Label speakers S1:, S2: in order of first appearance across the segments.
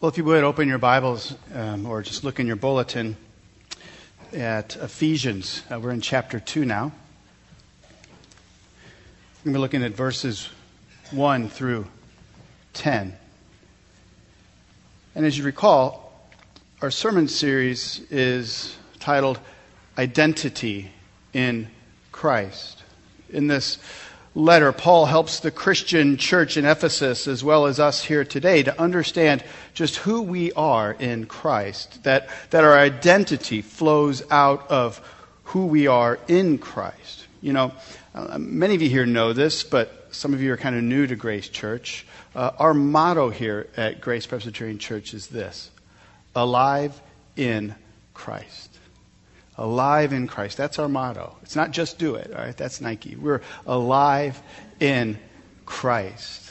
S1: Well, if you would open your Bibles um, or just look in your bulletin at Ephesians. Uh, we're in chapter 2 now. We're going to be looking at verses 1 through 10. And as you recall, our sermon series is titled Identity in Christ. In this letter, Paul helps the Christian church in Ephesus, as well as us here today, to understand just who we are in Christ, that, that our identity flows out of who we are in Christ. You know, uh, many of you here know this, but some of you are kind of new to Grace Church. Uh, our motto here at Grace Presbyterian Church is this Alive in Christ alive in Christ. That's our motto. It's not just do it, all right? That's Nike. We're alive in Christ.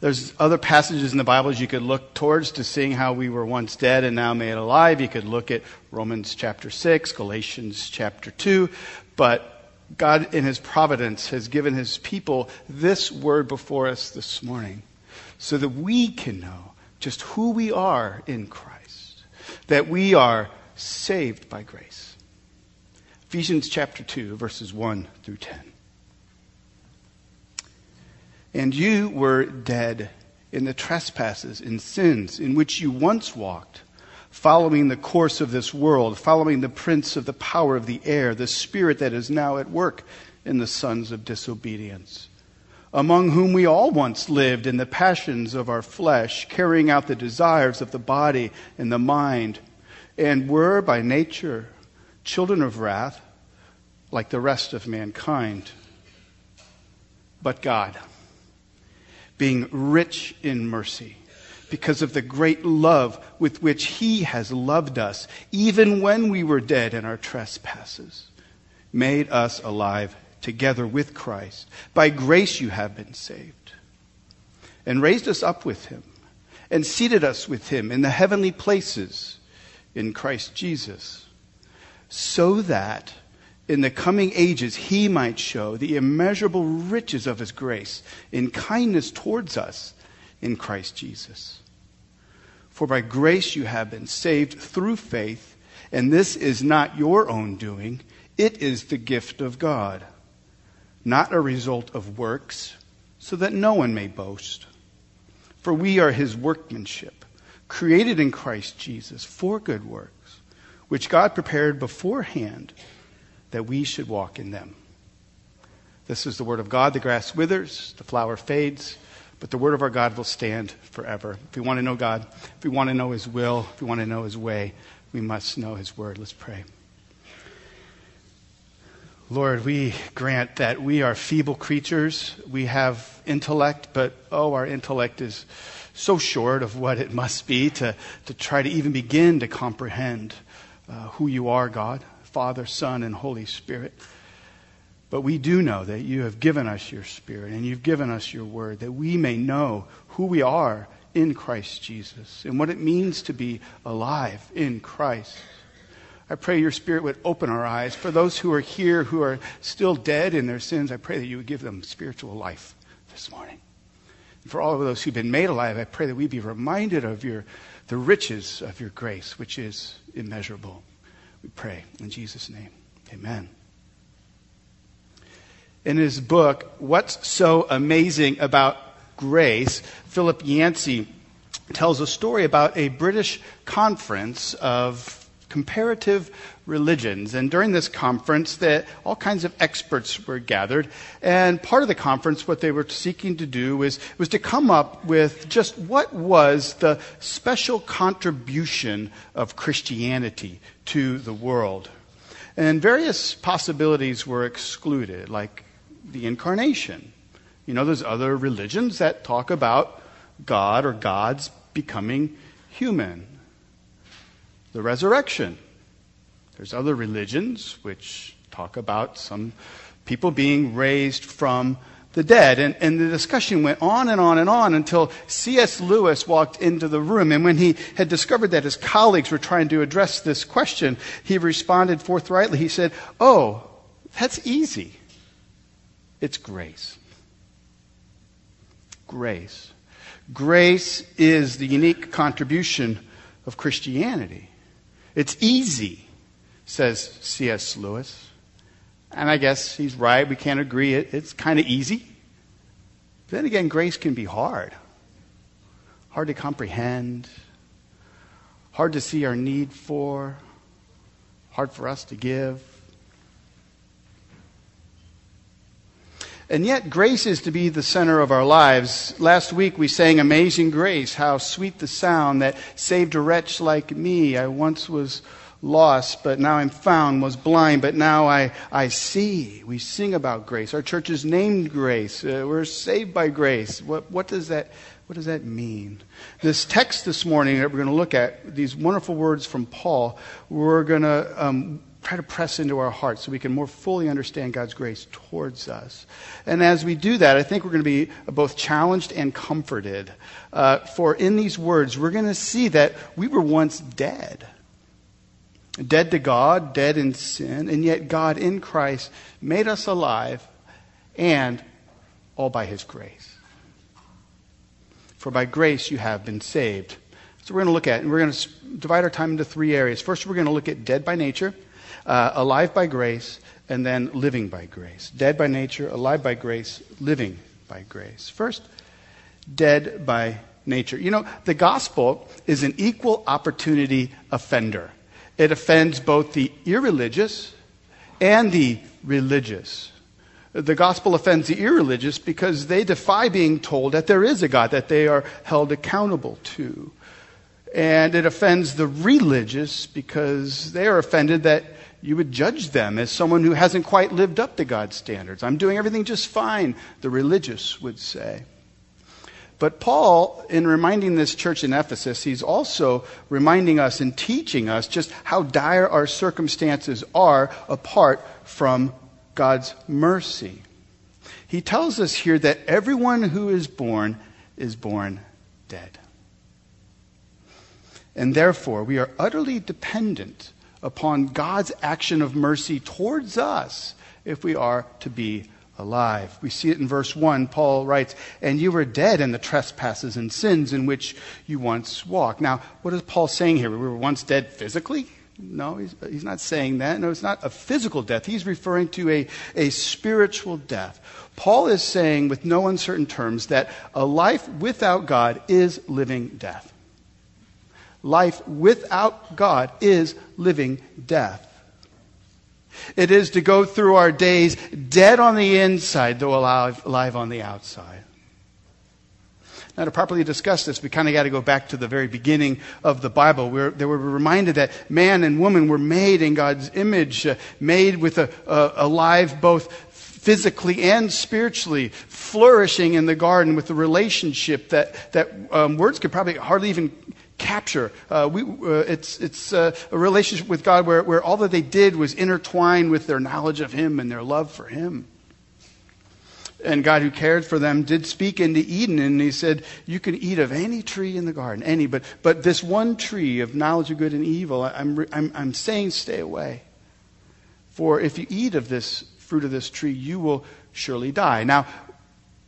S1: There's other passages in the Bible you could look towards to seeing how we were once dead and now made alive. You could look at Romans chapter 6, Galatians chapter 2, but God in his providence has given his people this word before us this morning so that we can know just who we are in Christ. That we are saved by grace. Ephesians chapter 2, verses 1 through 10. And you were dead in the trespasses and sins in which you once walked, following the course of this world, following the prince of the power of the air, the spirit that is now at work in the sons of disobedience, among whom we all once lived in the passions of our flesh, carrying out the desires of the body and the mind and were by nature children of wrath like the rest of mankind. But God, being rich in mercy, because of the great love with which He has loved us, even when we were dead in our trespasses, made us alive together with Christ. By grace you have been saved, and raised us up with Him, and seated us with Him in the heavenly places in Christ Jesus, so that in the coming ages he might show the immeasurable riches of his grace in kindness towards us in Christ Jesus. For by grace you have been saved through faith, and this is not your own doing, it is the gift of God, not a result of works, so that no one may boast. For we are his workmanship created in Christ Jesus for good works, which God prepared beforehand that we should walk in them. This is the word of God. The grass withers, the flower fades, but the word of our God will stand forever. If we want to know God, if we want to know His will, if we want to know His way, we must know His word. Let's pray. Lord, we grant that we are feeble creatures. We have intellect, but oh, our intellect is so short of what it must be to, to try to even begin to comprehend uh, who you are, God, Father, Son, and Holy Spirit. But we do know that you have given us your Spirit and you've given us your word that we may know who we are in Christ Jesus and what it means to be alive in Christ. I pray your Spirit would open our eyes. For those who are here who are still dead in their sins, I pray that you would give them spiritual life this morning for all of those who've been made alive, I pray that we be reminded of your, the riches of your grace, which is immeasurable. We pray in Jesus' name. Amen. In his book, What's So Amazing About Grace, Philip Yancey tells a story about a British conference of comparative religions. And during this conference, that all kinds of experts were gathered. And part of the conference, what they were seeking to do was, was to come up with just what was the special contribution of Christianity to the world. And various possibilities were excluded, like the incarnation. You know, there's other religions that talk about God or gods becoming human the resurrection. There's other religions which talk about some people being raised from the dead. And, and the discussion went on and on and on until C.S. Lewis walked into the room. And when he had discovered that his colleagues were trying to address this question, he responded forthrightly. He said, Oh, that's easy. It's grace. Grace. Grace is the unique contribution of Christianity. It's easy, says C.S. Lewis. And I guess he's right. We can't agree. It, it's kind of easy. Then again, grace can be hard. Hard to comprehend, hard to see our need for, hard for us to give. And yet, grace is to be the center of our lives. Last week we sang Amazing Grace, how sweet the sound that saved a wretch like me. I once was lost, but now I'm found, was blind, but now I, I see. We sing about grace. Our church is named grace. Uh, we're saved by grace. What, what, does that, what does that mean? This text this morning that we're going to look at, these wonderful words from Paul, we're going to um, try to press into our hearts so we can more fully understand God's grace towards us. And as we do that, I think we're going to be both challenged and comforted. Uh, for in these words, we're going to see that we were once dead. Dead to God, dead in sin, and yet God in Christ made us alive and all by His grace. For by grace you have been saved. So we're going to look at, and we're going to divide our time into three areas. First, we're going to look at dead by nature uh, alive by grace, and then living by grace. Dead by nature, alive by grace, living by grace. First, dead by nature. You know, the gospel is an equal opportunity offender. It offends both the irreligious and the religious. The gospel offends the irreligious because they defy being told that there is a God that they are held accountable to. And it offends the religious because they are offended that you would judge them as someone who hasn't quite lived up to God's standards. I'm doing everything just fine, the religious would say. But Paul, in reminding this church in Ephesus, he's also reminding us and teaching us just how dire our circumstances are apart from God's mercy. He tells us here that everyone who is born is born dead. And therefore, we are utterly dependent upon God's action of mercy towards us if we are to be alive. We see it in verse 1. Paul writes, And you were dead in the trespasses and sins in which you once walked. Now, what is Paul saying here? We were once dead physically? No, he's, he's not saying that. No, it's not a physical death. He's referring to a, a spiritual death. Paul is saying, with no uncertain terms, that a life without God is living death. Life without God is living death. It is to go through our days dead on the inside, though alive, alive on the outside. Now, to properly discuss this, we kind of got to go back to the very beginning of the Bible. We're, they were reminded that man and woman were made in God's image, uh, made with a, a, alive both physically and spiritually, flourishing in the garden with a relationship that, that um, words could probably hardly even capture. Uh, we, uh, it's it's uh, a relationship with God where, where all that they did was intertwine with their knowledge of Him and their love for Him. And God, who cared for them, did speak into Eden, and He said, "You can eat of any tree in the garden, any, but but this one tree of knowledge of good and evil, I'm I'm, I'm saying, stay away. For if you eat of this fruit of this tree, you will surely die." Now,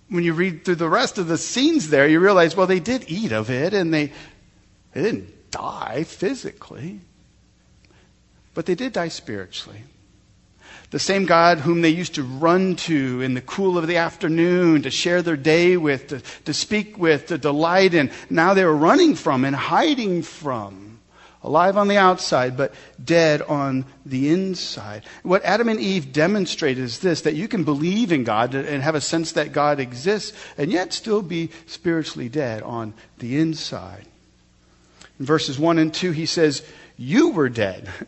S1: when you read through the rest of the scenes there, you realize, well, they did eat of it, and they they didn't die physically, but they did die spiritually. The same God whom they used to run to in the cool of the afternoon to share their day with, to, to speak with, to delight in, now they were running from and hiding from. Alive on the outside, but dead on the inside. What Adam and Eve demonstrate is this that you can believe in God and have a sense that God exists, and yet still be spiritually dead on the inside. In verses 1 and 2, he says, You were dead.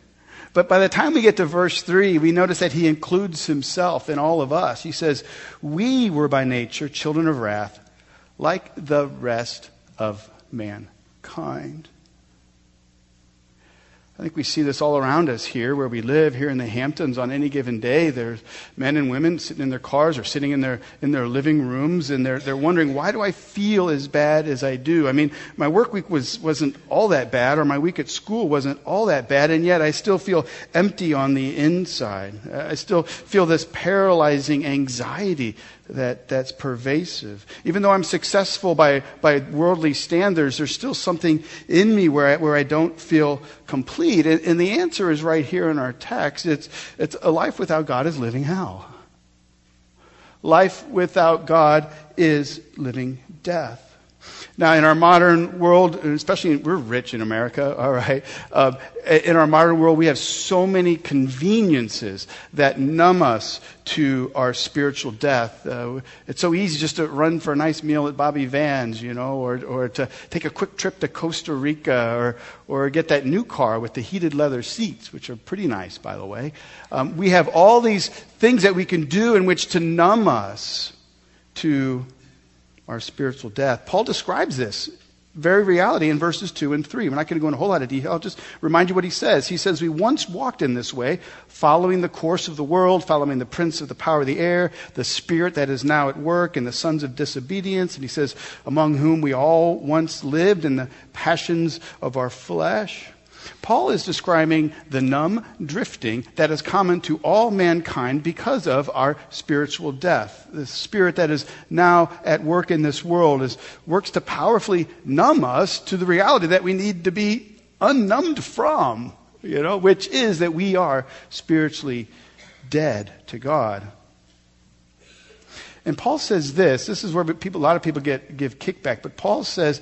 S1: But by the time we get to verse 3, we notice that he includes himself in all of us. He says, We were by nature children of wrath, like the rest of mankind. I think we see this all around us here where we live, here in the Hamptons on any given day. There's men and women sitting in their cars or sitting in their, in their living rooms and they're, they're wondering, why do I feel as bad as I do? I mean, my work week was, wasn't all that bad or my week at school wasn't all that bad and yet I still feel empty on the inside. I still feel this paralyzing anxiety that, that's pervasive. Even though I'm successful by, by worldly standards, there's still something in me where I, where I don't feel complete. And, and the answer is right here in our text. It's, it's a life without God is living hell. Life without God is living death. Now, in our modern world, especially we're rich in America, all right. Uh, in our modern world, we have so many conveniences that numb us to our spiritual death. Uh, it's so easy just to run for a nice meal at Bobby Van's, you know, or, or to take a quick trip to Costa Rica, or, or get that new car with the heated leather seats, which are pretty nice, by the way. Um, we have all these things that we can do in which to numb us to our spiritual death. Paul describes this very reality in verses 2 and 3. We're not going to go into a whole lot of detail. I'll just remind you what he says. He says, We once walked in this way, following the course of the world, following the prince of the power of the air, the spirit that is now at work, and the sons of disobedience. And he says, Among whom we all once lived in the passions of our flesh. Paul is describing the numb drifting that is common to all mankind because of our spiritual death. The spirit that is now at work in this world is, works to powerfully numb us to the reality that we need to be unnumbed from, you know, which is that we are spiritually dead to God. And Paul says this, this is where people, a lot of people get, give kickback, but Paul says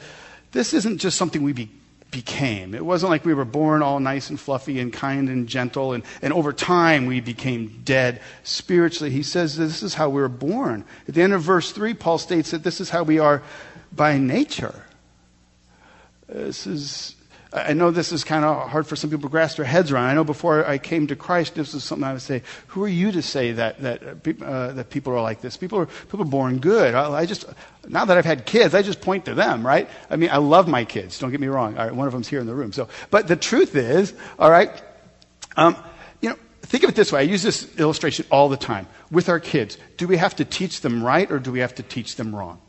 S1: this isn't just something we be, became. It wasn't like we were born all nice and fluffy and kind and gentle, and, and over time we became dead spiritually. He says this is how we were born. At the end of verse 3, Paul states that this is how we are by nature. This is I know this is kind of hard for some people to grasp their heads around. I know before I came to Christ, this is something I would say, who are you to say that, that, uh, that people are like this? People are, people are born good. I, I, just, now that I've had kids, I just point to them, right? I mean, I love my kids. Don't get me wrong. All right, one of them's here in the room. So, but the truth is, all right, um, you know, think of it this way. I use this illustration all the time. With our kids, do we have to teach them right or do we have to teach them wrong?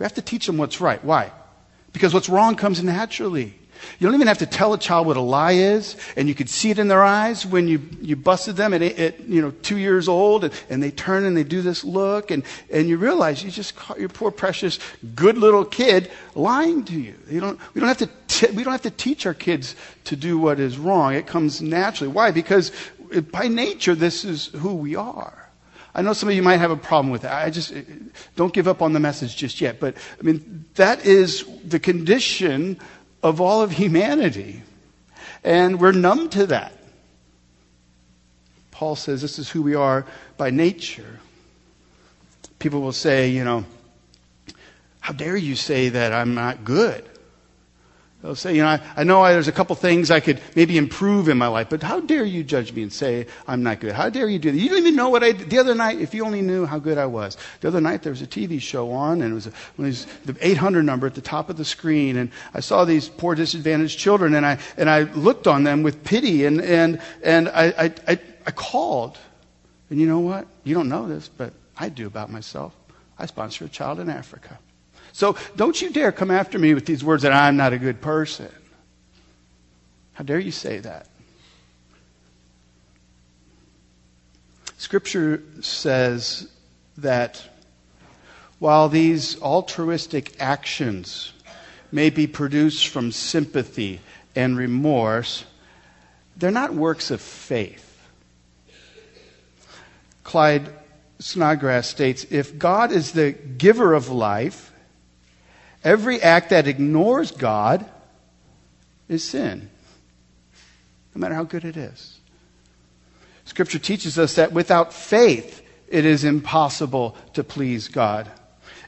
S1: We have to teach them what's right. Why? Because what's wrong comes naturally. You don't even have to tell a child what a lie is, and you could see it in their eyes when you, you busted them at, at you know two years old, and, and, they turn and they do this look, and, and you realize you just caught your poor precious good little kid lying to you. you don't, we, don't have to t- we don't have to teach our kids to do what is wrong. It comes naturally. Why? Because by nature, this is who we are. I know some of you might have a problem with that. I just don't give up on the message just yet. But I mean, that is the condition of all of humanity. And we're numb to that. Paul says this is who we are by nature. People will say, you know, how dare you say that I'm not good? They'll say, you know, I, I know I, there's a couple things I could maybe improve in my life, but how dare you judge me and say I'm not good? How dare you do that? You don't even know what I did. The other night, if you only knew how good I was. The other night, there was a TV show on, and it was, a, it was the 800 number at the top of the screen, and I saw these poor disadvantaged children, and I, and I looked on them with pity, and, and, and I, I, I, I called. And you know what? You don't know this, but I do about myself. I sponsor a child in Africa. So don't you dare come after me with these words that I'm not a good person. How dare you say that? Scripture says that while these altruistic actions may be produced from sympathy and remorse, they're not works of faith. Klyne Snodgrass states if God is the giver of life, Every act that ignores God is sin, no matter how good it is. Scripture teaches us that without faith, it is impossible to please God.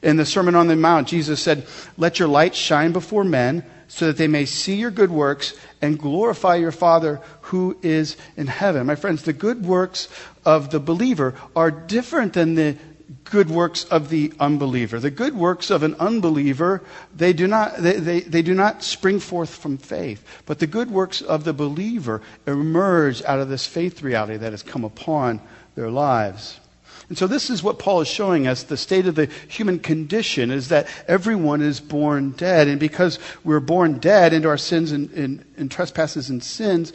S1: In the Sermon on the Mount, Jesus said, Let your light shine before men so that they may see your good works and glorify your Father who is in heaven. My friends, the good works of the believer are different than the good works of the unbeliever. The good works of an unbeliever, they do not, they, they, they, do not spring forth from faith. But the good works of the believer emerge out of this faith reality that has come upon their lives. And so this is what Paul is showing us. The state of the human condition is that everyone is born dead. And because we're born dead into our sins and, and, and trespasses and sins,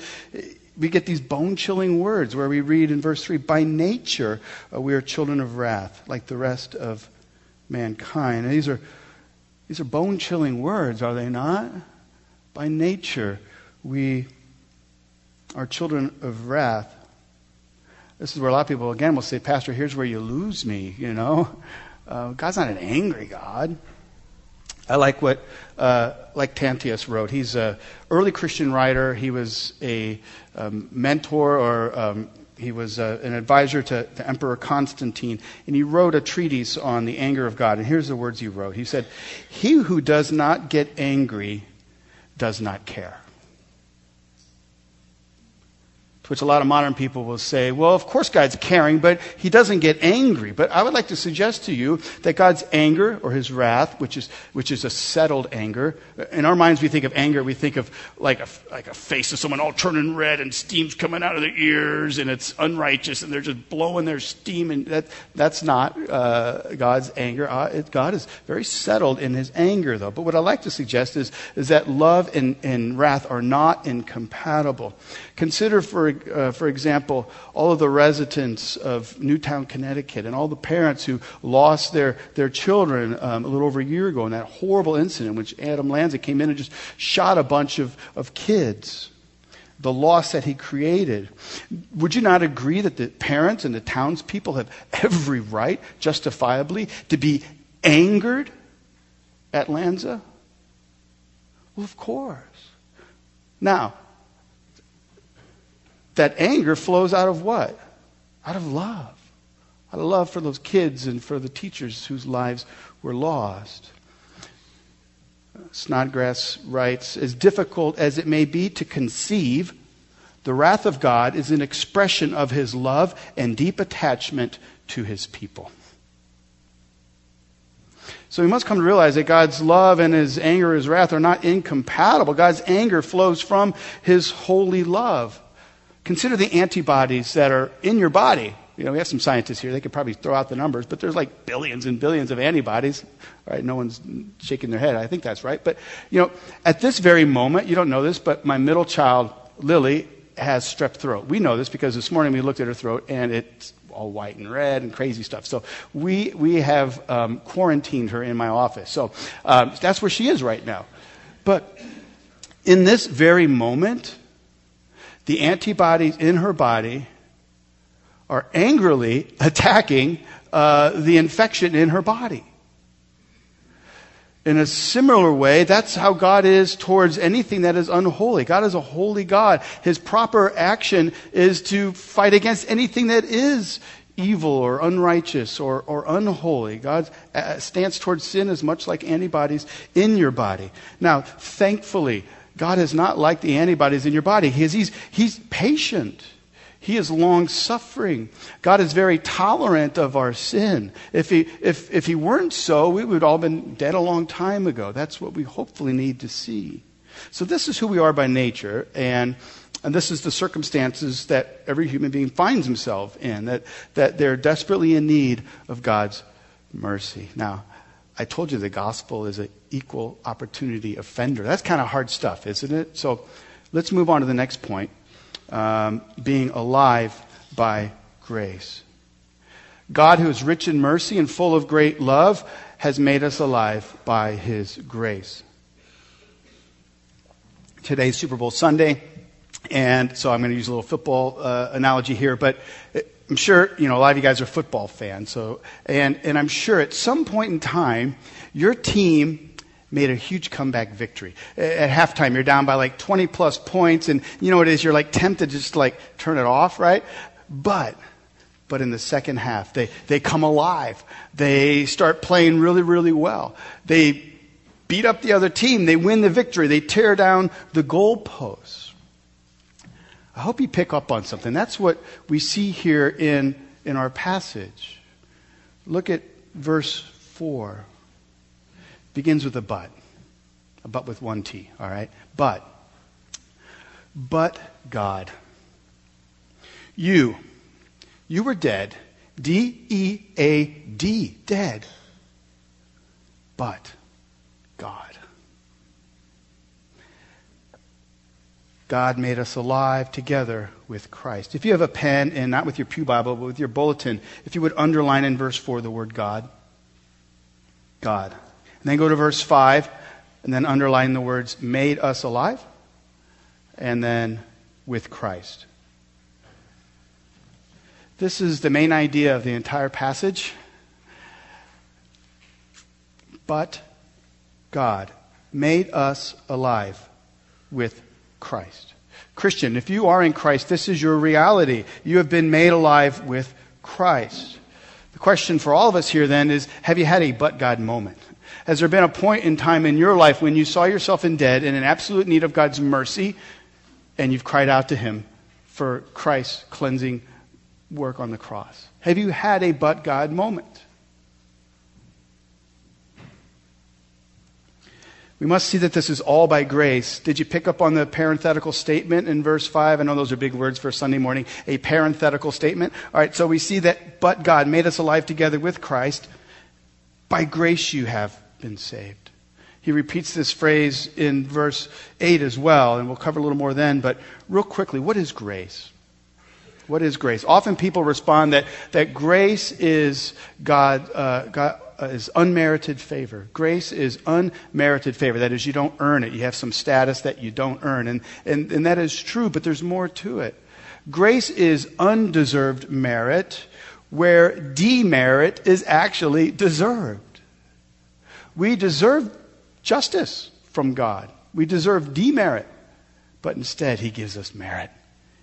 S1: we get these bone chilling words where we read in verse 3 By nature, uh, we are children of wrath, like the rest of mankind. And these are, these are bone chilling words, are they not? By nature, we are children of wrath. This is where a lot of people, again, will say, Pastor, here's where you lose me, you know. Uh, God's not an angry God. I like what uh, Lactantius wrote. He's an early Christian writer. He was a um, mentor or um, he was uh, an advisor to, to, Emperor Constantine, and he wrote a treatise on the anger of God. And here's the words he wrote. He said, "He who does not get angry does not care." To which a lot of modern people will say, well, of course God's caring, but he doesn't get angry. But I would like to suggest to you that God's anger or his wrath, which is, which is a settled anger, in our minds we think of anger, we think of like a, like a face of someone all turning red and steam's coming out of their ears and it's unrighteous and they're just blowing their steam and that, that's not uh, God's anger. Uh, it, God is very settled in his anger though. But what I like to suggest is, is that love and, and wrath are not incompatible. Consider, for, uh, for example, all of the residents of Newtown, Connecticut, and all the parents who lost their, their children um, a little over a year ago in that horrible incident in which Adam Lanza came in and just shot a bunch of, of kids. The loss that he created. Would you not agree that the parents and the townspeople have every right, justifiably, to be angered at Lanza? Well, of course. Now, that anger flows out of what? Out of love. Out of love for those kids and for the teachers whose lives were lost. Snodgrass writes As difficult as it may be to conceive, the wrath of God is an expression of his love and deep attachment to his people. So we must come to realize that God's love and his anger, his wrath are not incompatible. God's anger flows from his holy love. Consider the antibodies that are in your body. You know, we have some scientists here. They could probably throw out the numbers, but there's like billions and billions of antibodies. Right? No one's shaking their head. I think that's right. But, you know, at this very moment, you don't know this, but my middle child, Lily, has strep throat. We know this because this morning we looked at her throat and it's all white and red and crazy stuff. So we, we have um, quarantined her in my office. So um, that's where she is right now. But in this very moment, the antibodies in her body are angrily attacking uh, the infection in her body. In a similar way, that's how God is towards anything that is unholy. God is a holy God. His proper action is to fight against anything that is evil or unrighteous or, or unholy. God uh, stands towards sin as much like antibodies in your body. Now, thankfully, God is not like the antibodies in your body. He's, he's, he's patient. He is long suffering. God is very tolerant of our sin. If he, if, if he weren't so, we would all been dead a long time ago. That's what we hopefully need to see. So this is who we are by nature, and, and this is the circumstances that every human being finds himself in, that, that they're desperately in need of God's mercy. Now, I told you the gospel is an equal opportunity offender. That's kind of hard stuff, isn't it? So let's move on to the next point um, being alive by grace. God, who is rich in mercy and full of great love, has made us alive by his grace. Today's Super Bowl Sunday, and so I'm going to use a little football uh, analogy here, but I'm sure, you know, a lot of you guys are football fans. So, and, and I'm sure at some point in time, your team made a huge comeback victory. At halftime, you're down by like 20 plus points, and you know what it is? You're like tempted to just like turn it off, right? But, but in the second half, they, they come alive. They start playing really, really well. They beat up the other team. They win the victory. They tear down the goalposts. I hope you pick up on something. That's what we see here in, in our passage. Look at verse 4. It begins with a but. A but with one T, all right? But. But God. You. You were dead. D E A D. Dead. But God. God made us alive together with Christ. If you have a pen, and not with your Pew Bible, but with your bulletin, if you would underline in verse 4 the word God. God. And then go to verse 5, and then underline the words made us alive, and then with Christ. This is the main idea of the entire passage. But God made us alive with Christ. Christian, if you are in Christ, this is your reality. You have been made alive with Christ. The question for all of us here then is have you had a but God moment? Has there been a point in time in your life when you saw yourself in dead and in absolute need of God's mercy and you've cried out to Him for Christ's cleansing work on the cross? Have you had a but God moment? We must see that this is all by grace. Did you pick up on the parenthetical statement in verse 5? I know those are big words for Sunday morning. A parenthetical statement. All right, so we see that, but God made us alive together with Christ. By grace you have been saved. He repeats this phrase in verse 8 as well, and we'll cover a little more then. But real quickly, what is grace? What is grace? Often people respond that, that grace is God, uh, God Uh, is unmerited favor. Grace is unmerited favor. That is, you don't earn it. You have some status that you don't earn. And, and, and that is true, but there's more to it. Grace is undeserved merit, where demerit is actually deserved. We deserve justice from God. We deserve demerit, but instead, He gives us merit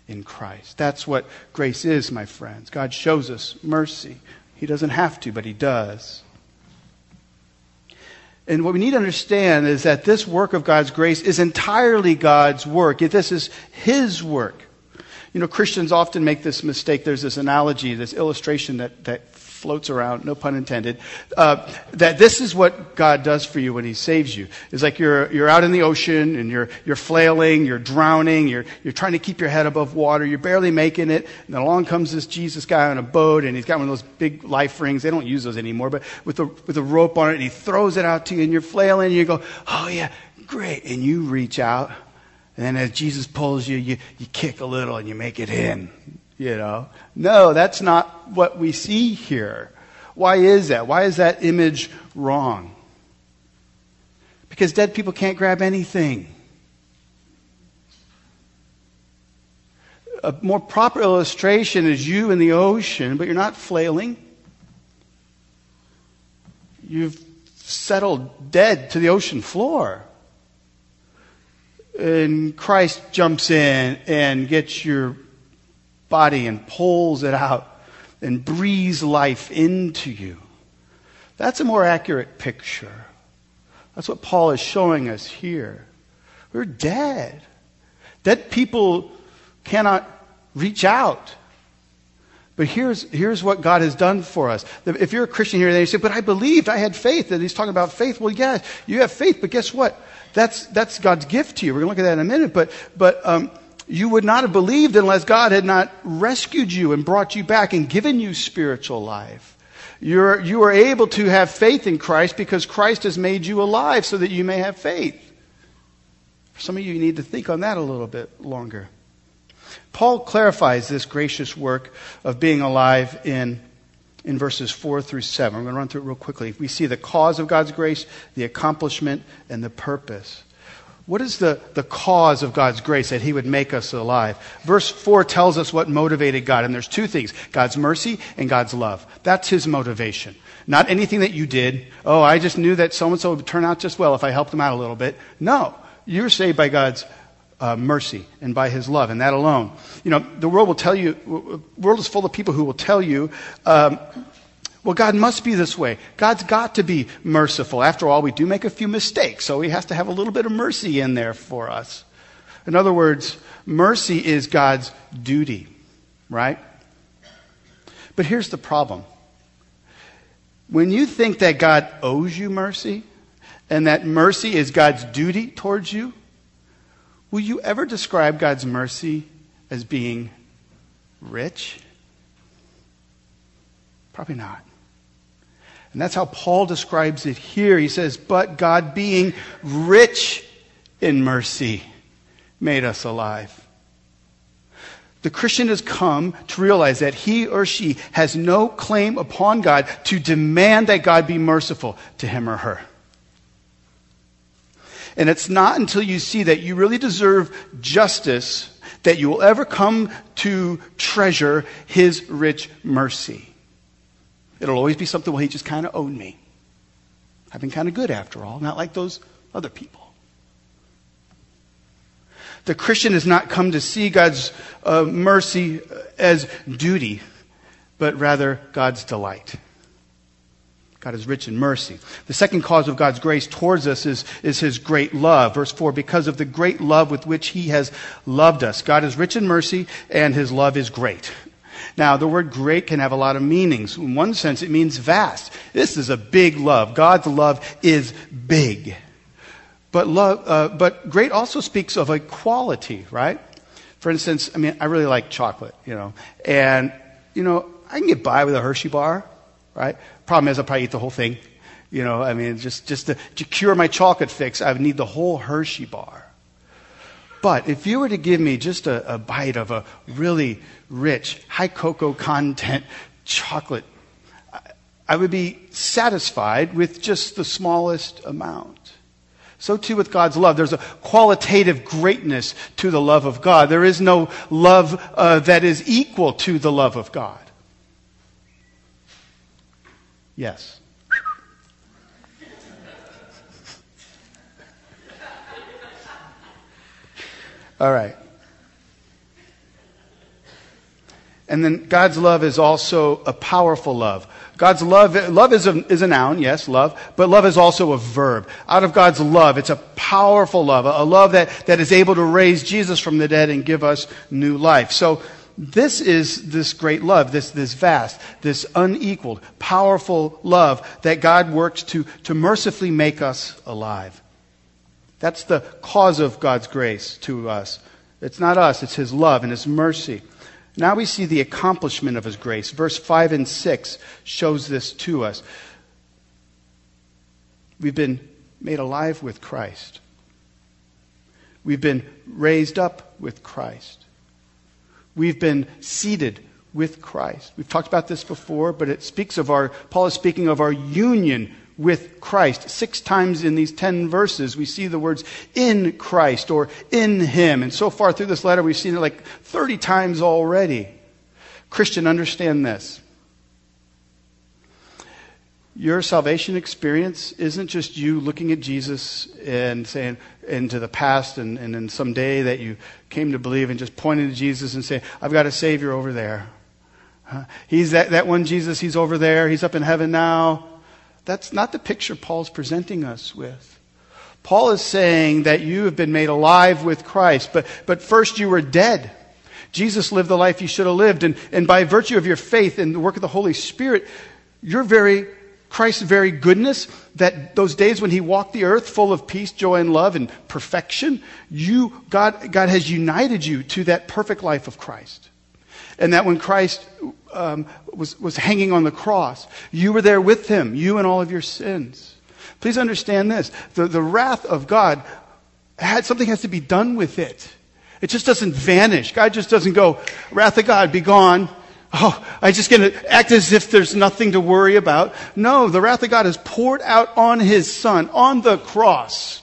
S1: in Christ. That's what grace is, my friends. God shows us mercy. He doesn't have to, but He does. And what we need to understand is that this work of God's grace is entirely God's work. This is His work. You know, Christians often make this mistake. There's this analogy, this illustration that, that floats around, no pun intended, uh, that this is what God does for you when He saves you. It's like you're, you're out in the ocean and you're, you're flailing, you're drowning, you're, you're trying to keep your head above water, you're barely making it, and then along comes this Jesus guy on a boat and he's got one of those big life rings. They don't use those anymore, but with a, with a rope on it and he throws it out to you and you're flailing and you go, oh yeah, great. And you reach out and then as Jesus pulls you, you, you kick a little and you make it in you know. No, that's not what we see here. Why is that? Why is that image wrong? Because dead people can't grab anything. A more proper illustration is you in the ocean, but you're not flailing. You've settled dead to the ocean floor. And Christ jumps in and gets your body and pulls it out and breathes life into you. That's a more accurate picture. That's what Paul is showing us here. We're dead. Dead people cannot reach out. But here's, here's what God has done for us. If you're a Christian here, then you say, but I believed, I had faith. And he's talking about faith. Well, yes, you have faith, but guess what? That's, that's God's gift to you. We're going to look at that in a minute. But, but um, you would not have believed unless God had not rescued you and brought you back and given you spiritual life. You're, you are able to have faith in Christ because Christ has made you alive so that you may have faith. For some of you, you need to think on that a little bit longer. Paul clarifies this gracious work of being alive in, in verses 4 through 7. I'm going to run through it real quickly. We see the cause of God's grace, the accomplishment, and the purpose. What is the, the cause of God's grace that He would make us alive? Verse 4 tells us what motivated God, and there's two things God's mercy and God's love. That's His motivation. Not anything that you did. Oh, I just knew that so and so would turn out just well if I helped them out a little bit. No. You're saved by God's uh, mercy and by His love, and that alone. You know, the world will tell you, world is full of people who will tell you, um, well, God must be this way. God's got to be merciful. After all, we do make a few mistakes, so He has to have a little bit of mercy in there for us. In other words, mercy is God's duty, right? But here's the problem. When you think that God owes you mercy and that mercy is God's duty towards you, will you ever describe God's mercy as being rich? Probably not. And that's how Paul describes it here. He says, But God being rich in mercy. made us alive. The Christian has come to realize that he or she has no claim upon God to demand that God be merciful to him or her. And it's not until you see that you really deserve justice that you will ever come to treasure his rich mercy. It'll always be something, well, he just kind of owed me. I've been kind of good after all, not like those other people. The Christian has not come to see God's uh, mercy as duty, but rather God's delight. God is rich in mercy. The second cause of God's grace towards us is, is His great love. Verse 4 Because of the great love with which He has loved us. God is rich in mercy, and His love is great. Now, the word great can have a lot of meanings. In one sense, it means vast. This is a big love. God's love is big. But, love, uh, but great also speaks of a quality, right? For instance, I mean, I really like chocolate, you know, and, you know, I can get by with a Hershey bar, right? Problem is, I'll probably eat the whole thing. You know, I mean, just, just to, to cure my chocolate fix, I would need the whole Hershey bar. But if you were to give me just a, a bite of a really rich, high cocoa content chocolate, I, I would be satisfied with just the smallest amount. So too with God's love. There's a qualitative greatness to the love of God. There is no love uh, that is equal to the love of God. Yes. All right. And then God's love is also a powerful love. God's love, love is a, is a noun, yes, love, but love is also a verb. Out of God's love, it's a powerful love, a love that, that is able to raise Jesus from the dead and give us new life. So, this is this great love, this, this vast, this unequaled, powerful love that God works to, to mercifully make us alive. That's the cause of God's grace to us. It's not us, it's His love and His mercy. Now we see the accomplishment of his grace. Verse 5 and 6 shows this to us. We've been made alive with Christ. We've been raised up with Christ. We've been seated with Christ. We've talked about this before, but it speaks of our, Paul is speaking of our union with Christ. Six times in these ten verses, we see the words in Christ or in Him. And so far through this letter, we've seen it like 30 times already. Christian, understand this. Your salvation experience isn't just you looking at Jesus and saying into the past and, and in some day that you came to believe and just pointing to Jesus and saying, I've got a Savior over there. He's that, that one Jesus, he's over there, he's up in heaven now. That's not the picture Paul's presenting us with. Paul is saying that you have been made alive with Christ, but, but first you were dead. Jesus lived the life you should have lived, and, and by virtue of your faith and the work of the Holy Spirit, your very Christ's very goodness, that those days when he walked the earth full of peace, joy, and love and perfection, you, God, God has united you to that perfect life of Christ. And that when Christ um, was, was hanging on the cross, you were there with him, you and all of your sins. Please understand this. The, the wrath of God had something has to be done with it. It just doesn't vanish. God just doesn't go, wrath of God, be gone. Oh, I'm just going to act as if there's nothing to worry about. No, the wrath of God is poured out on his son on the cross.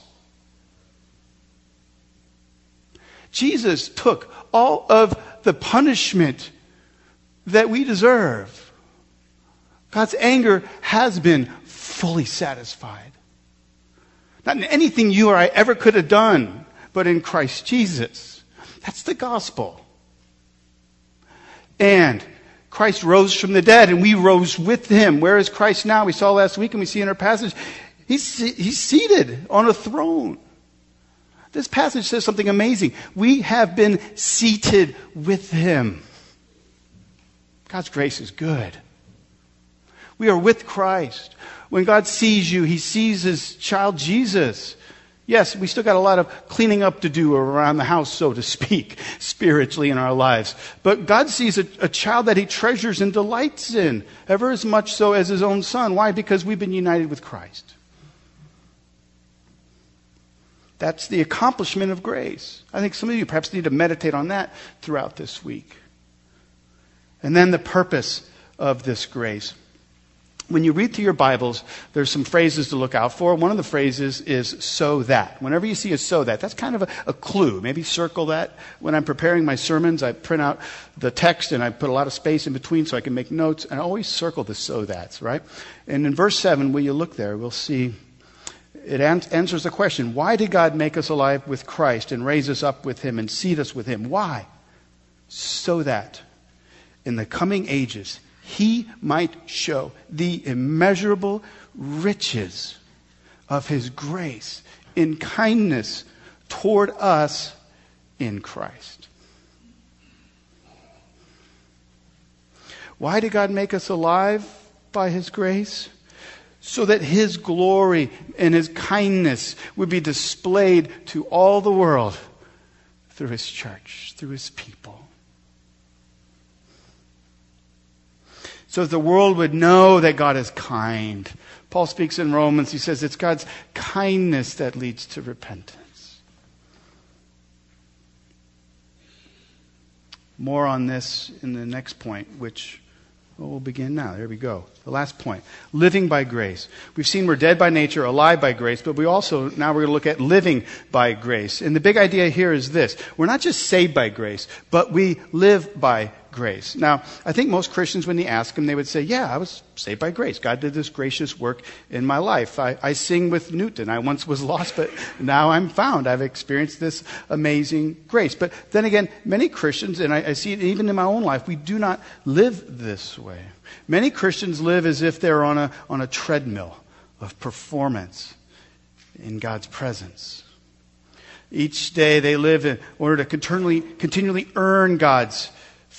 S1: Jesus took all of the punishment that we deserve. God's anger has been fully satisfied. Not in anything you or I ever could have done, but in Christ Jesus. That's the gospel. And Christ rose from the dead and we rose with him. Where is Christ now? We saw last week and we see in our passage, he's, he's seated on a throne. This passage says something amazing. We have been seated with him. God's grace is good. We are with Christ. When God sees you, he sees his child Jesus. Yes, we still got a lot of cleaning up to do around the house, so to speak, spiritually in our lives. But God sees a, a, child that he treasures and delights in, ever as much so as his own son. Why? Because we've been united with Christ. That's the accomplishment of grace. I think some of you perhaps need to meditate on that throughout this week. And then the purpose of this grace. When you read through your Bibles, there's some phrases to look out for. One of the phrases is so that. Whenever you see a so that, that's kind of a, a, clue. Maybe circle that. When I'm preparing my sermons, I print out the text and I put a lot of space in between so I can make notes. And I always circle the so that's, right? And in verse 7, when you look there, we'll see it answers the question why did God make us alive with Christ and raise us up with Him and seat us with Him? Why? So that in the coming ages, he might show the immeasurable riches of his grace in kindness toward us in Christ. Why did God make us alive by his grace? So that his glory and his kindness would be displayed to all the world through his church, through his people. so that the world would know that God is kind. Paul speaks in Romans, he says it's God's kindness that leads to repentance. More on this in the next point, which well, we'll begin now. There we go. The last point. Living by grace. We've seen we're dead by nature, alive by grace, but we also, now we're going to look at living by grace. And the big idea here is this. We're not just saved by grace, but we live by grace. Now, I think most Christians, when they ask them, they would say, Yeah, I was saved by grace. God did this gracious work in my life. I, I sing with Newton. I once was lost, but now I'm found. I've experienced this amazing grace. But then again, many Christians, and I, I see it even in my own life, we do not live this way. Many Christians live as if they're on a, on a treadmill of performance in God's presence. Each day they live in order to continually, continually earn God's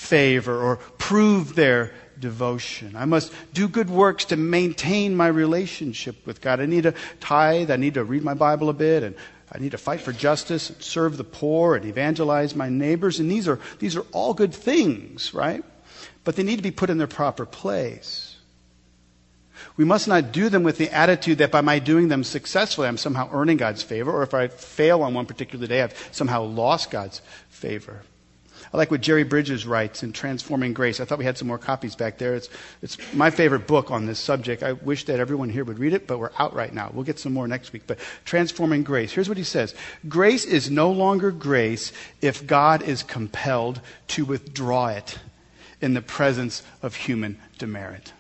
S1: favor or prove their devotion. I must do good works to maintain my relationship with God. I need to tithe. I need to read my Bible a bit and I need to fight for justice and serve the poor and evangelize my neighbors. And these are, these are all good things, right? But they need to be put in their proper place. We must not do them with the attitude that by my doing them successfully, I'm somehow earning God's favor, or if I fail on one particular day, I've somehow lost God's favor. I like what Jerry Bridges writes in Transforming Grace. I thought we had some more copies back there. It's, it's my favorite book on this subject. I wish that everyone here would read it, but we're out right now. We'll get some more next week. But Transforming Grace. Here's what he says Grace is no longer grace if God is compelled to withdraw it in the presence of human demerit.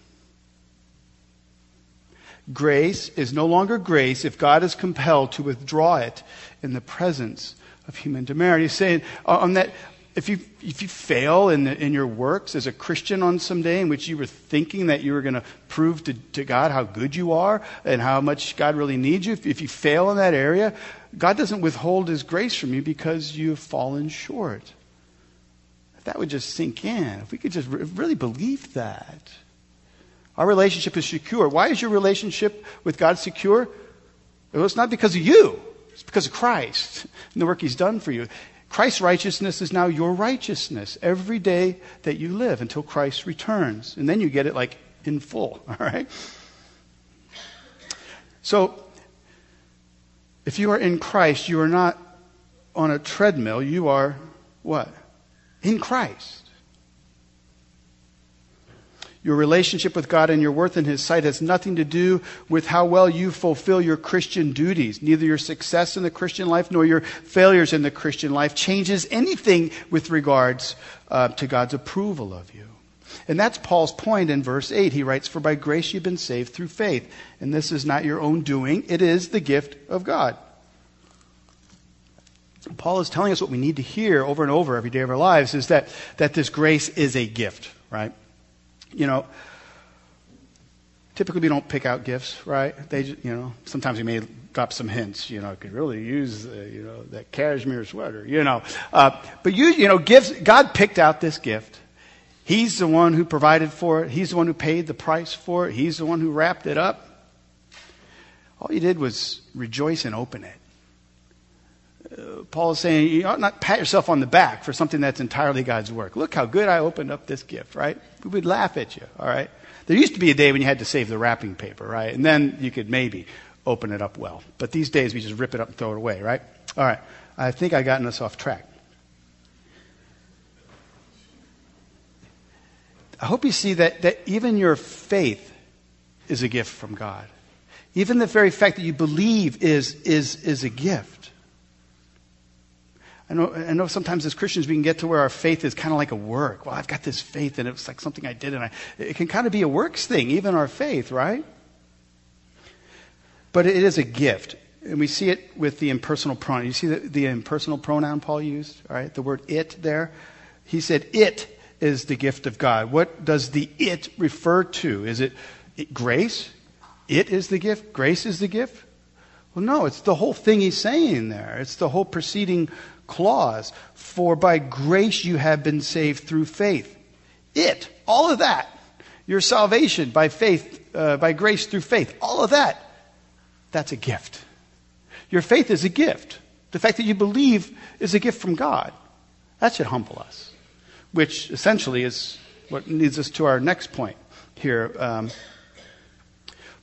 S1: Grace is no longer grace if God is compelled to withdraw it in the presence of human demerit. He's saying uh, on that if you, if you fail in, the, in your works as a Christian on some day in which you were thinking that you were going to prove to, God how good you are and how much God really needs you, if, if you fail in that area, God doesn't withhold His grace from you because you've fallen short. If that would just sink in, if we could just really believe that. Our relationship is secure. Why is your relationship with God secure? Well, it's not because of you. It's because of Christ and the work He's done for you. Christ's righteousness is now your righteousness every day that you live until Christ returns. And then you get it like in full, all right? So, if you are in Christ, you are not on a treadmill. You are what? In Christ. Your relationship with God and your worth in His sight has nothing to do with how well you fulfill your Christian duties. Neither your success in the Christian life nor your failures in the Christian life changes anything with regards uh, to God's approval of you. And that's Paul's point in verse 8. He writes, For by grace you've been saved through faith. And this is not your own doing, it is the gift of God. Paul is telling us what we need to hear over and over every day of our lives is that, that this grace is a gift, right? You know, typically we don't pick out gifts, right? They, you know, sometimes we may drop some hints. You know, I could really use, uh, you know, that cashmere sweater. You know, uh, but you, you know, gifts. God picked out this gift. He's the one who provided for it. He's the one who paid the price for it. He's the one who wrapped it up. All you did was rejoice and open it. Paul is saying you ought not pat yourself on the back for something that's entirely God's work. Look how good I opened up this gift, right? We would laugh at you, all right? There used to be a day when you had to save the wrapping paper, right? And then you could maybe open it up well. But these days, we just rip it up and throw it away, right? All right. I think I've gotten us off track. I hope you see that, that even your faith is a gift from God. Even the very fact that you believe is, is, is a gift. I know, I know sometimes as Christians we can get to where our faith is kind of like a work. Well, I've got this faith and it's like something I did and I, it can kind of be a works thing, even our faith, right? But it is a gift. And we see it with the impersonal pronoun. You see the, the impersonal pronoun Paul used? Right, the word it there. He said it is the gift of God. What does the it refer to? Is it, it grace? It is the gift? Grace is the gift? Well, no, it's the whole thing he's saying there. It's the whole preceding clause. For by grace you have been saved through faith. It, all of that. Your salvation by faith, uh, by grace through faith, all of that, that's a gift. Your faith is a gift. The fact that you believe is a gift from God. That should humble us, which essentially is what leads us to our next point here. Um,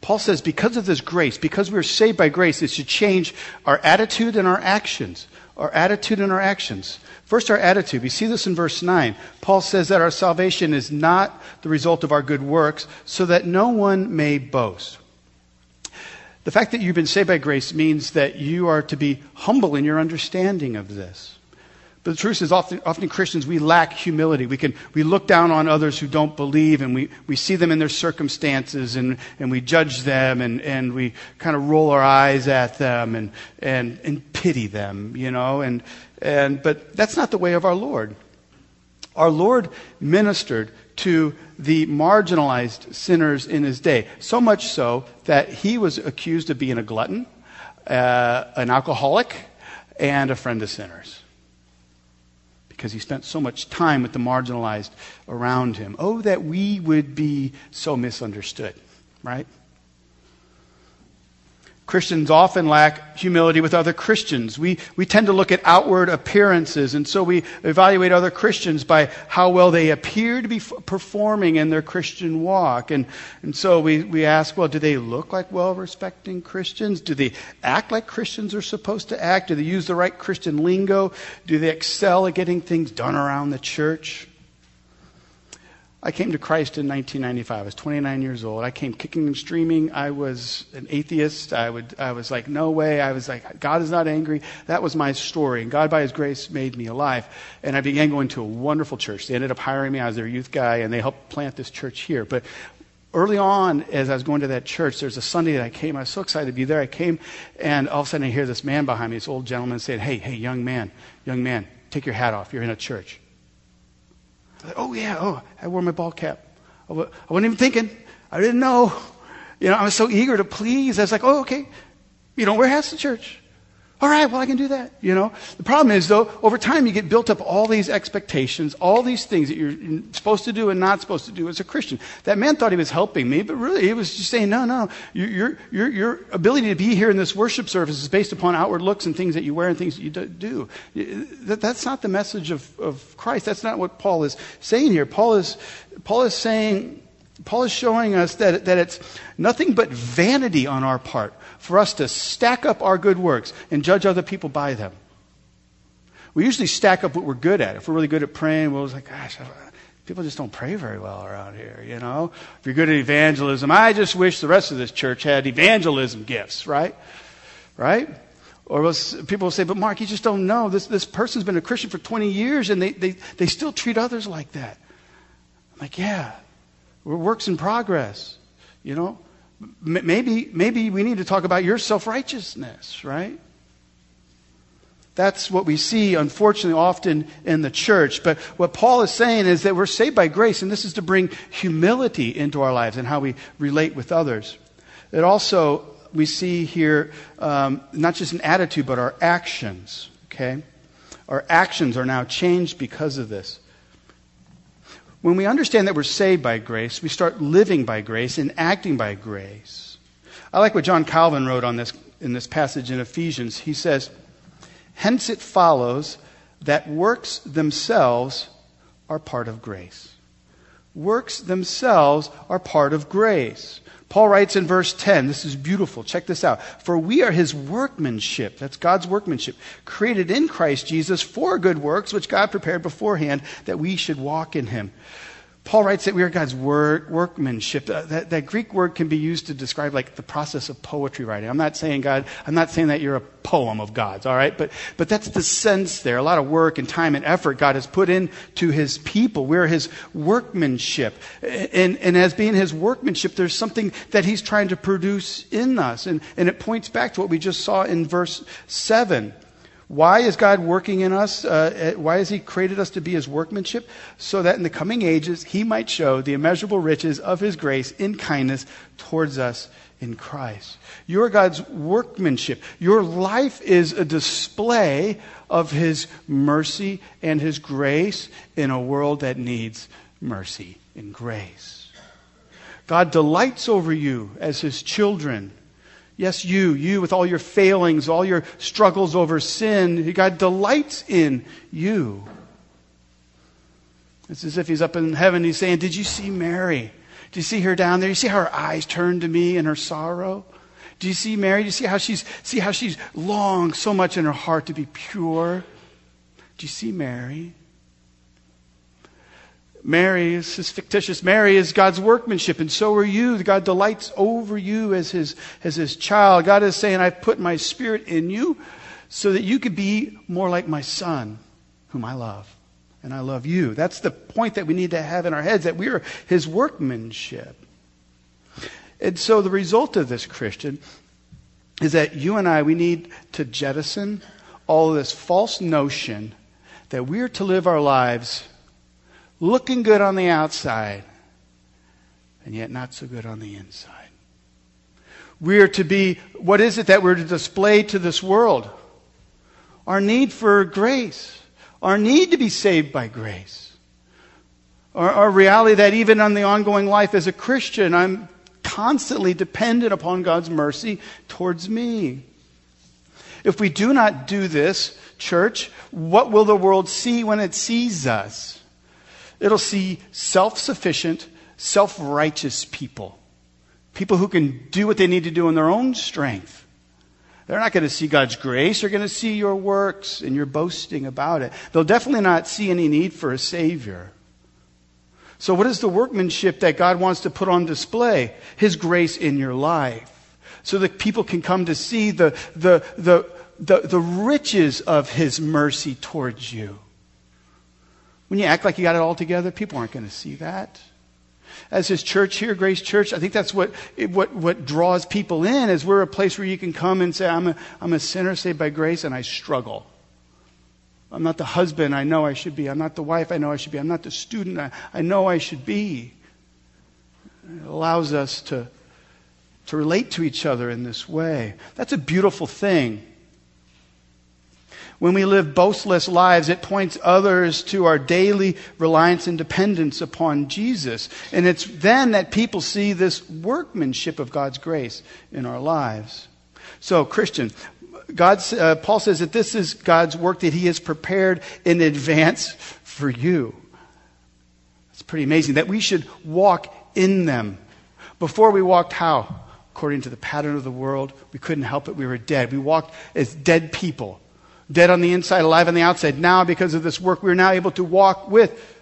S1: Paul says, because of this grace, because we're saved by grace, it should change our attitude and our actions. Our attitude and our actions. First, our attitude. We see this in verse 9. Paul says that our salvation is not the result of our good works, so that no one may boast. The fact that you've been saved by grace means that you are to be humble in your understanding of this. The truth is, often, often Christians, we lack humility. We, can, we look down on others who don't believe, and we, we see them in their circumstances, and, and we judge them, and, and we kind of roll our eyes at them and, and, and pity them, you know. And, and, but that's not the way of our Lord. Our Lord ministered to the marginalized sinners in his day. So much so that he was accused of being a glutton, uh, an alcoholic, and a friend of sinners. Because he spent so much time with the marginalized around him. Oh, that we would be so misunderstood, right? Christians often lack humility with other Christians. We, we tend to look at outward appearances, and so we evaluate other Christians by how well they appear to be f- performing in their Christian walk. And, and so we, we ask, well, do they look like well respecting Christians? Do they act like Christians are supposed to act? Do they use the right Christian lingo? Do they excel at getting things done around the church? I came to Christ in 1995. I was 29 years old. I came kicking and streaming. I was an atheist. I, would, I was like, no way. I was like, God is not angry. That was my story. And God, by His grace, made me alive. And I began going to a wonderful church. They ended up hiring me. I was their youth guy, and they helped plant this church here. But early on, as I was going to that church, there's a Sunday that I came. I was so excited to be there. I came, and all of a sudden I hear this man behind me, this old gentleman saying, hey, hey, young man, young man, take your hat off. You're in a church. Like, oh, yeah, oh, I wore my ball cap. I wasn't even thinking. I didn't know. You know, I was so eager to please. I was like, oh, okay. You don't wear hats to church. All right, well, I can do that. You know, the problem is though, over time you get built up all these expectations, all these things that you're supposed to do and not supposed to do as a Christian. That man thought he was helping me, but really he was just saying, no, no, your, your, your ability to be here in this worship service is based upon outward looks and things that you wear and things that you do. That, that's not the message of, of Christ. That's not what Paul is saying here. Paul is, Paul is saying, Paul is showing us that, that it's nothing but vanity on our part for us to stack up our good works and judge other people by them. We usually stack up what we're good at. If we're really good at praying, we're like, gosh, people just don't pray very well around here, you know? If you're good at evangelism, I just wish the rest of this church had evangelism gifts, right? Right? Or people will say, but Mark, you just don't know. This, this person's been a Christian for 20 years and they, they, they still treat others like that. I'm like, yeah, we're works in progress, you know? Maybe, maybe we need to talk about your self righteousness, right? That's what we see, unfortunately, often in the church. But what Paul is saying is that we're saved by grace, and this is to bring humility into our lives and how we relate with others. It also, we see here, um, not just an attitude, but our actions, okay? Our actions are now changed because of this. When we understand that we're saved by grace, we start living by grace and acting by grace. I like what John Calvin wrote on this in this passage in Ephesians. He says, Hence it follows that works themselves are part of grace. Works themselves are part of grace. Paul writes in verse 10, this is beautiful. Check this out. For we are his workmanship, that's God's workmanship, created in Christ Jesus for good works, which God prepared beforehand that we should walk in him. Paul writes that we are God's word, workmanship. Uh, that, that, Greek word can be used to describe like the process of poetry writing. I'm not saying God, I'm not saying that you're a poem of God's, all right? But, but that's the sense there. A lot of work and time and effort God has put into his people. We're his workmanship. And, and as being his workmanship, there's something that he's trying to produce in us. And, and it points back to what we just saw in verse 7. Why is God working in us? Uh, why has He created us to be His workmanship? So that in the coming ages He might show the immeasurable riches of His grace in kindness towards us in Christ. You're God's workmanship. Your life is a display of His mercy and His grace in a world that needs mercy and grace. God delights over you as His children. Yes, you, you with all your failings, all your struggles over sin, God delights in you. It's as if He's up in heaven. He's saying, Did you see Mary? Do you see her down there? You see how her eyes turn to me in her sorrow? Do you see Mary? Do you see how she's see how she's longed so much in her heart to be pure? Do you see Mary? Mary is fictitious. Mary is God's workmanship, and so are you. God delights over you as his, as his child. God is saying, I've put my spirit in you so that you could be more like my son, whom I love. And I love you. That's the point that we need to have in our heads that we are his workmanship. And so the result of this, Christian, is that you and I, we need to jettison all this false notion that we are to live our lives looking good on the outside, and yet not so good on the inside. We're to be, what is it that we're to display to this world? Our need for grace, our need to be saved by grace, our, our reality that even on the ongoing life as a Christian, I'm constantly dependent upon God's mercy towards me. If we do not do this, church, what will the world see when it sees us? It'll see self sufficient, self righteous people. People who can do what they need to do in their own strength. They're not going to see God's grace. They're going to see your works and your boasting about it. They'll definitely not see any need for a Savior. So, what is the workmanship that God wants to put on display? His grace in your life. So that people can come to see the, the, the, the, the riches of His mercy towards you. When you act like you got it all together, people aren't going to see that. As his church here, Grace Church, I think that's what, what, what draws people in, is we're a place where you can come and say, I'm a, I'm a sinner saved by grace and I struggle. I'm not the husband I know I should be. I'm not the wife I know I should be. I'm not the student I, I know I should be. It allows us to, to relate to each other in this way. That's a beautiful thing. When we live boastless lives, it points others to our daily reliance and dependence upon Jesus. And it's then that people see this workmanship of God's grace in our lives. So, Christian, God's, uh, Paul says that this is God's work that He has prepared in advance for you. It's pretty amazing that we should walk in them. Before we walked how? According to the pattern of the world, we couldn't help it. We were dead. We walked as dead people dead on the inside, alive on the outside. Now, because of this work, we're now able to walk with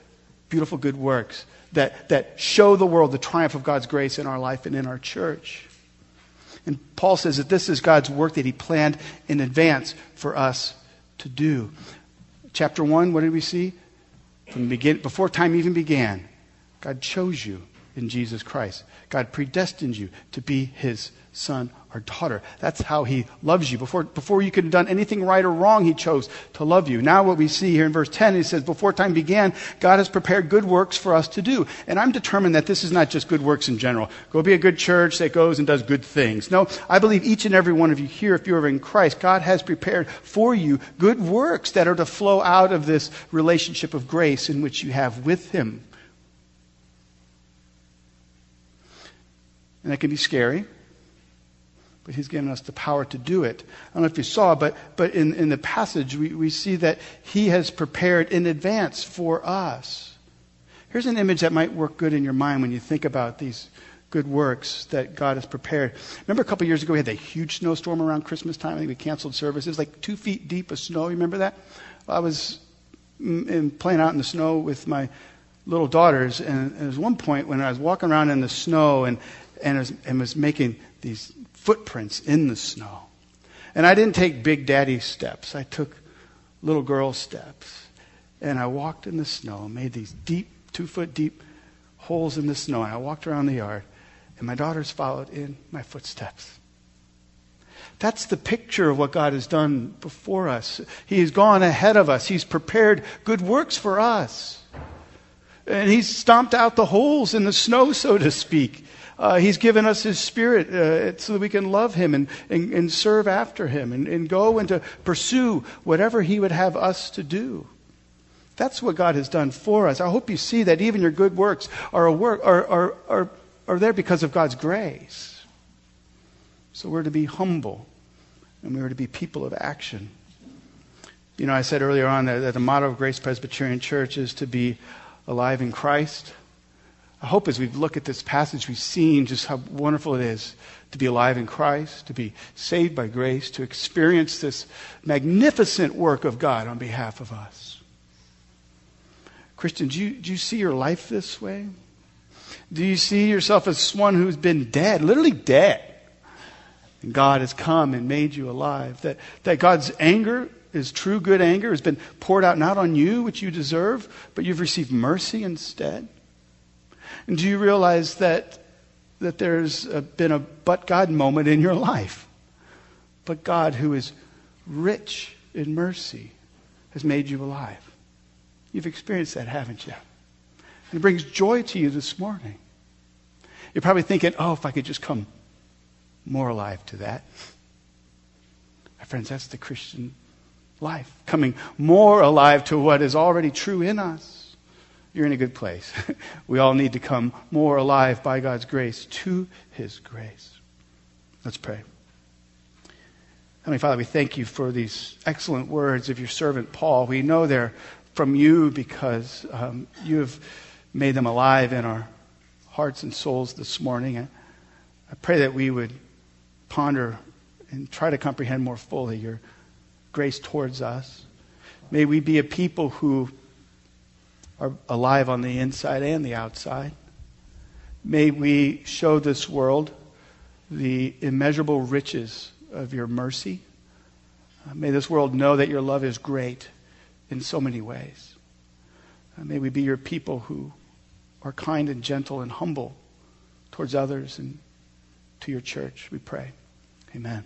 S1: beautiful good works that, that show the world the triumph of God's grace in our life and in our church. And Paul says that this is God's work that he planned in advance for us to do. Chapter 1, what did we see? From begin, before time even began, God chose you in Jesus Christ. God predestined you to be his son daughter. That's how he loves you. Before, before you could have done anything right or wrong, he chose to love you. Now, what we see here in verse 10, he says, Before time began, God has prepared good works for us to do. And I'm determined that this is not just good works in general. Go be a good church that goes and does good things. No, I believe each and every one of you here, if you're in Christ, God has prepared for you good works that are to flow out of this relationship of grace in which you have with him. And that can be scary but he's given us the power to do it. I don't know if you saw, but, but in, in the passage, we, we see that he has prepared in advance for us. Here's an image that might work good in your mind when you think about these good works that God has prepared. Remember a couple years ago we had that huge snowstorm around Christmas time? I think we canceled services, It was like two feet deep of snow. You remember that? I was mm, playing out in the snow with my little daughters, and there was one point when I was walking around in the snow and, and, was, and was making these footprints in the snow. And I didn't take big daddy steps. I took little girl steps. And I walked in the snow, and made these deep, two foot deep holes in the snow. And I walked around the yard, and my daughters followed in my footsteps. That's the picture of what God has done before us. He has gone ahead of us. He's prepared good works for us. And He's stomped out the holes in the snow, so to speak. Uh, he's given us His Spirit uh, so that we can love Him and, and, and serve after Him and, and go and to pursue whatever He would have us to do. That's what God has done for us. I hope you see that even your good works are, a work, are, are, are, are there because of God's grace. So we're to be humble and we're to be people of action. You know, I said earlier on that, that the motto of Grace Presbyterian Church is to be alive in Christ. I hope as we look at this passage, we've seen just how wonderful it is to be alive in Christ, to be saved by grace, to experience this magnificent work of God on behalf of us. Christian, do you, do you see your life this way? Do you see yourself as one who's been dead, literally dead? And God has come and made you alive. That, that God's anger, his true good anger, has been poured out not on you, which you deserve, but you've received mercy instead. And do you realize that, that there's a, been a but God moment in your life? But God, who is rich in mercy, has made you alive. You've experienced that, haven't you? And it brings joy to you this morning. You're probably thinking, oh, if I could just come more alive to that. My friends, that's the Christian life, coming more alive to what is already true in us. You're in a good place. we all need to come more alive by God's grace to His grace. Let's pray. Heavenly Father, we thank you for these excellent words of your servant Paul. We know they're from you because um, you have made them alive in our hearts and souls this morning. I, I pray that we would ponder and try to comprehend more fully your grace towards us. May we be a people who are alive on the inside and the outside. May we show this world the immeasurable riches of your mercy. Uh, may this world know that your love is great in so many ways. Uh, may we be your people who are kind and gentle and humble towards others and to your church, we pray. Amen.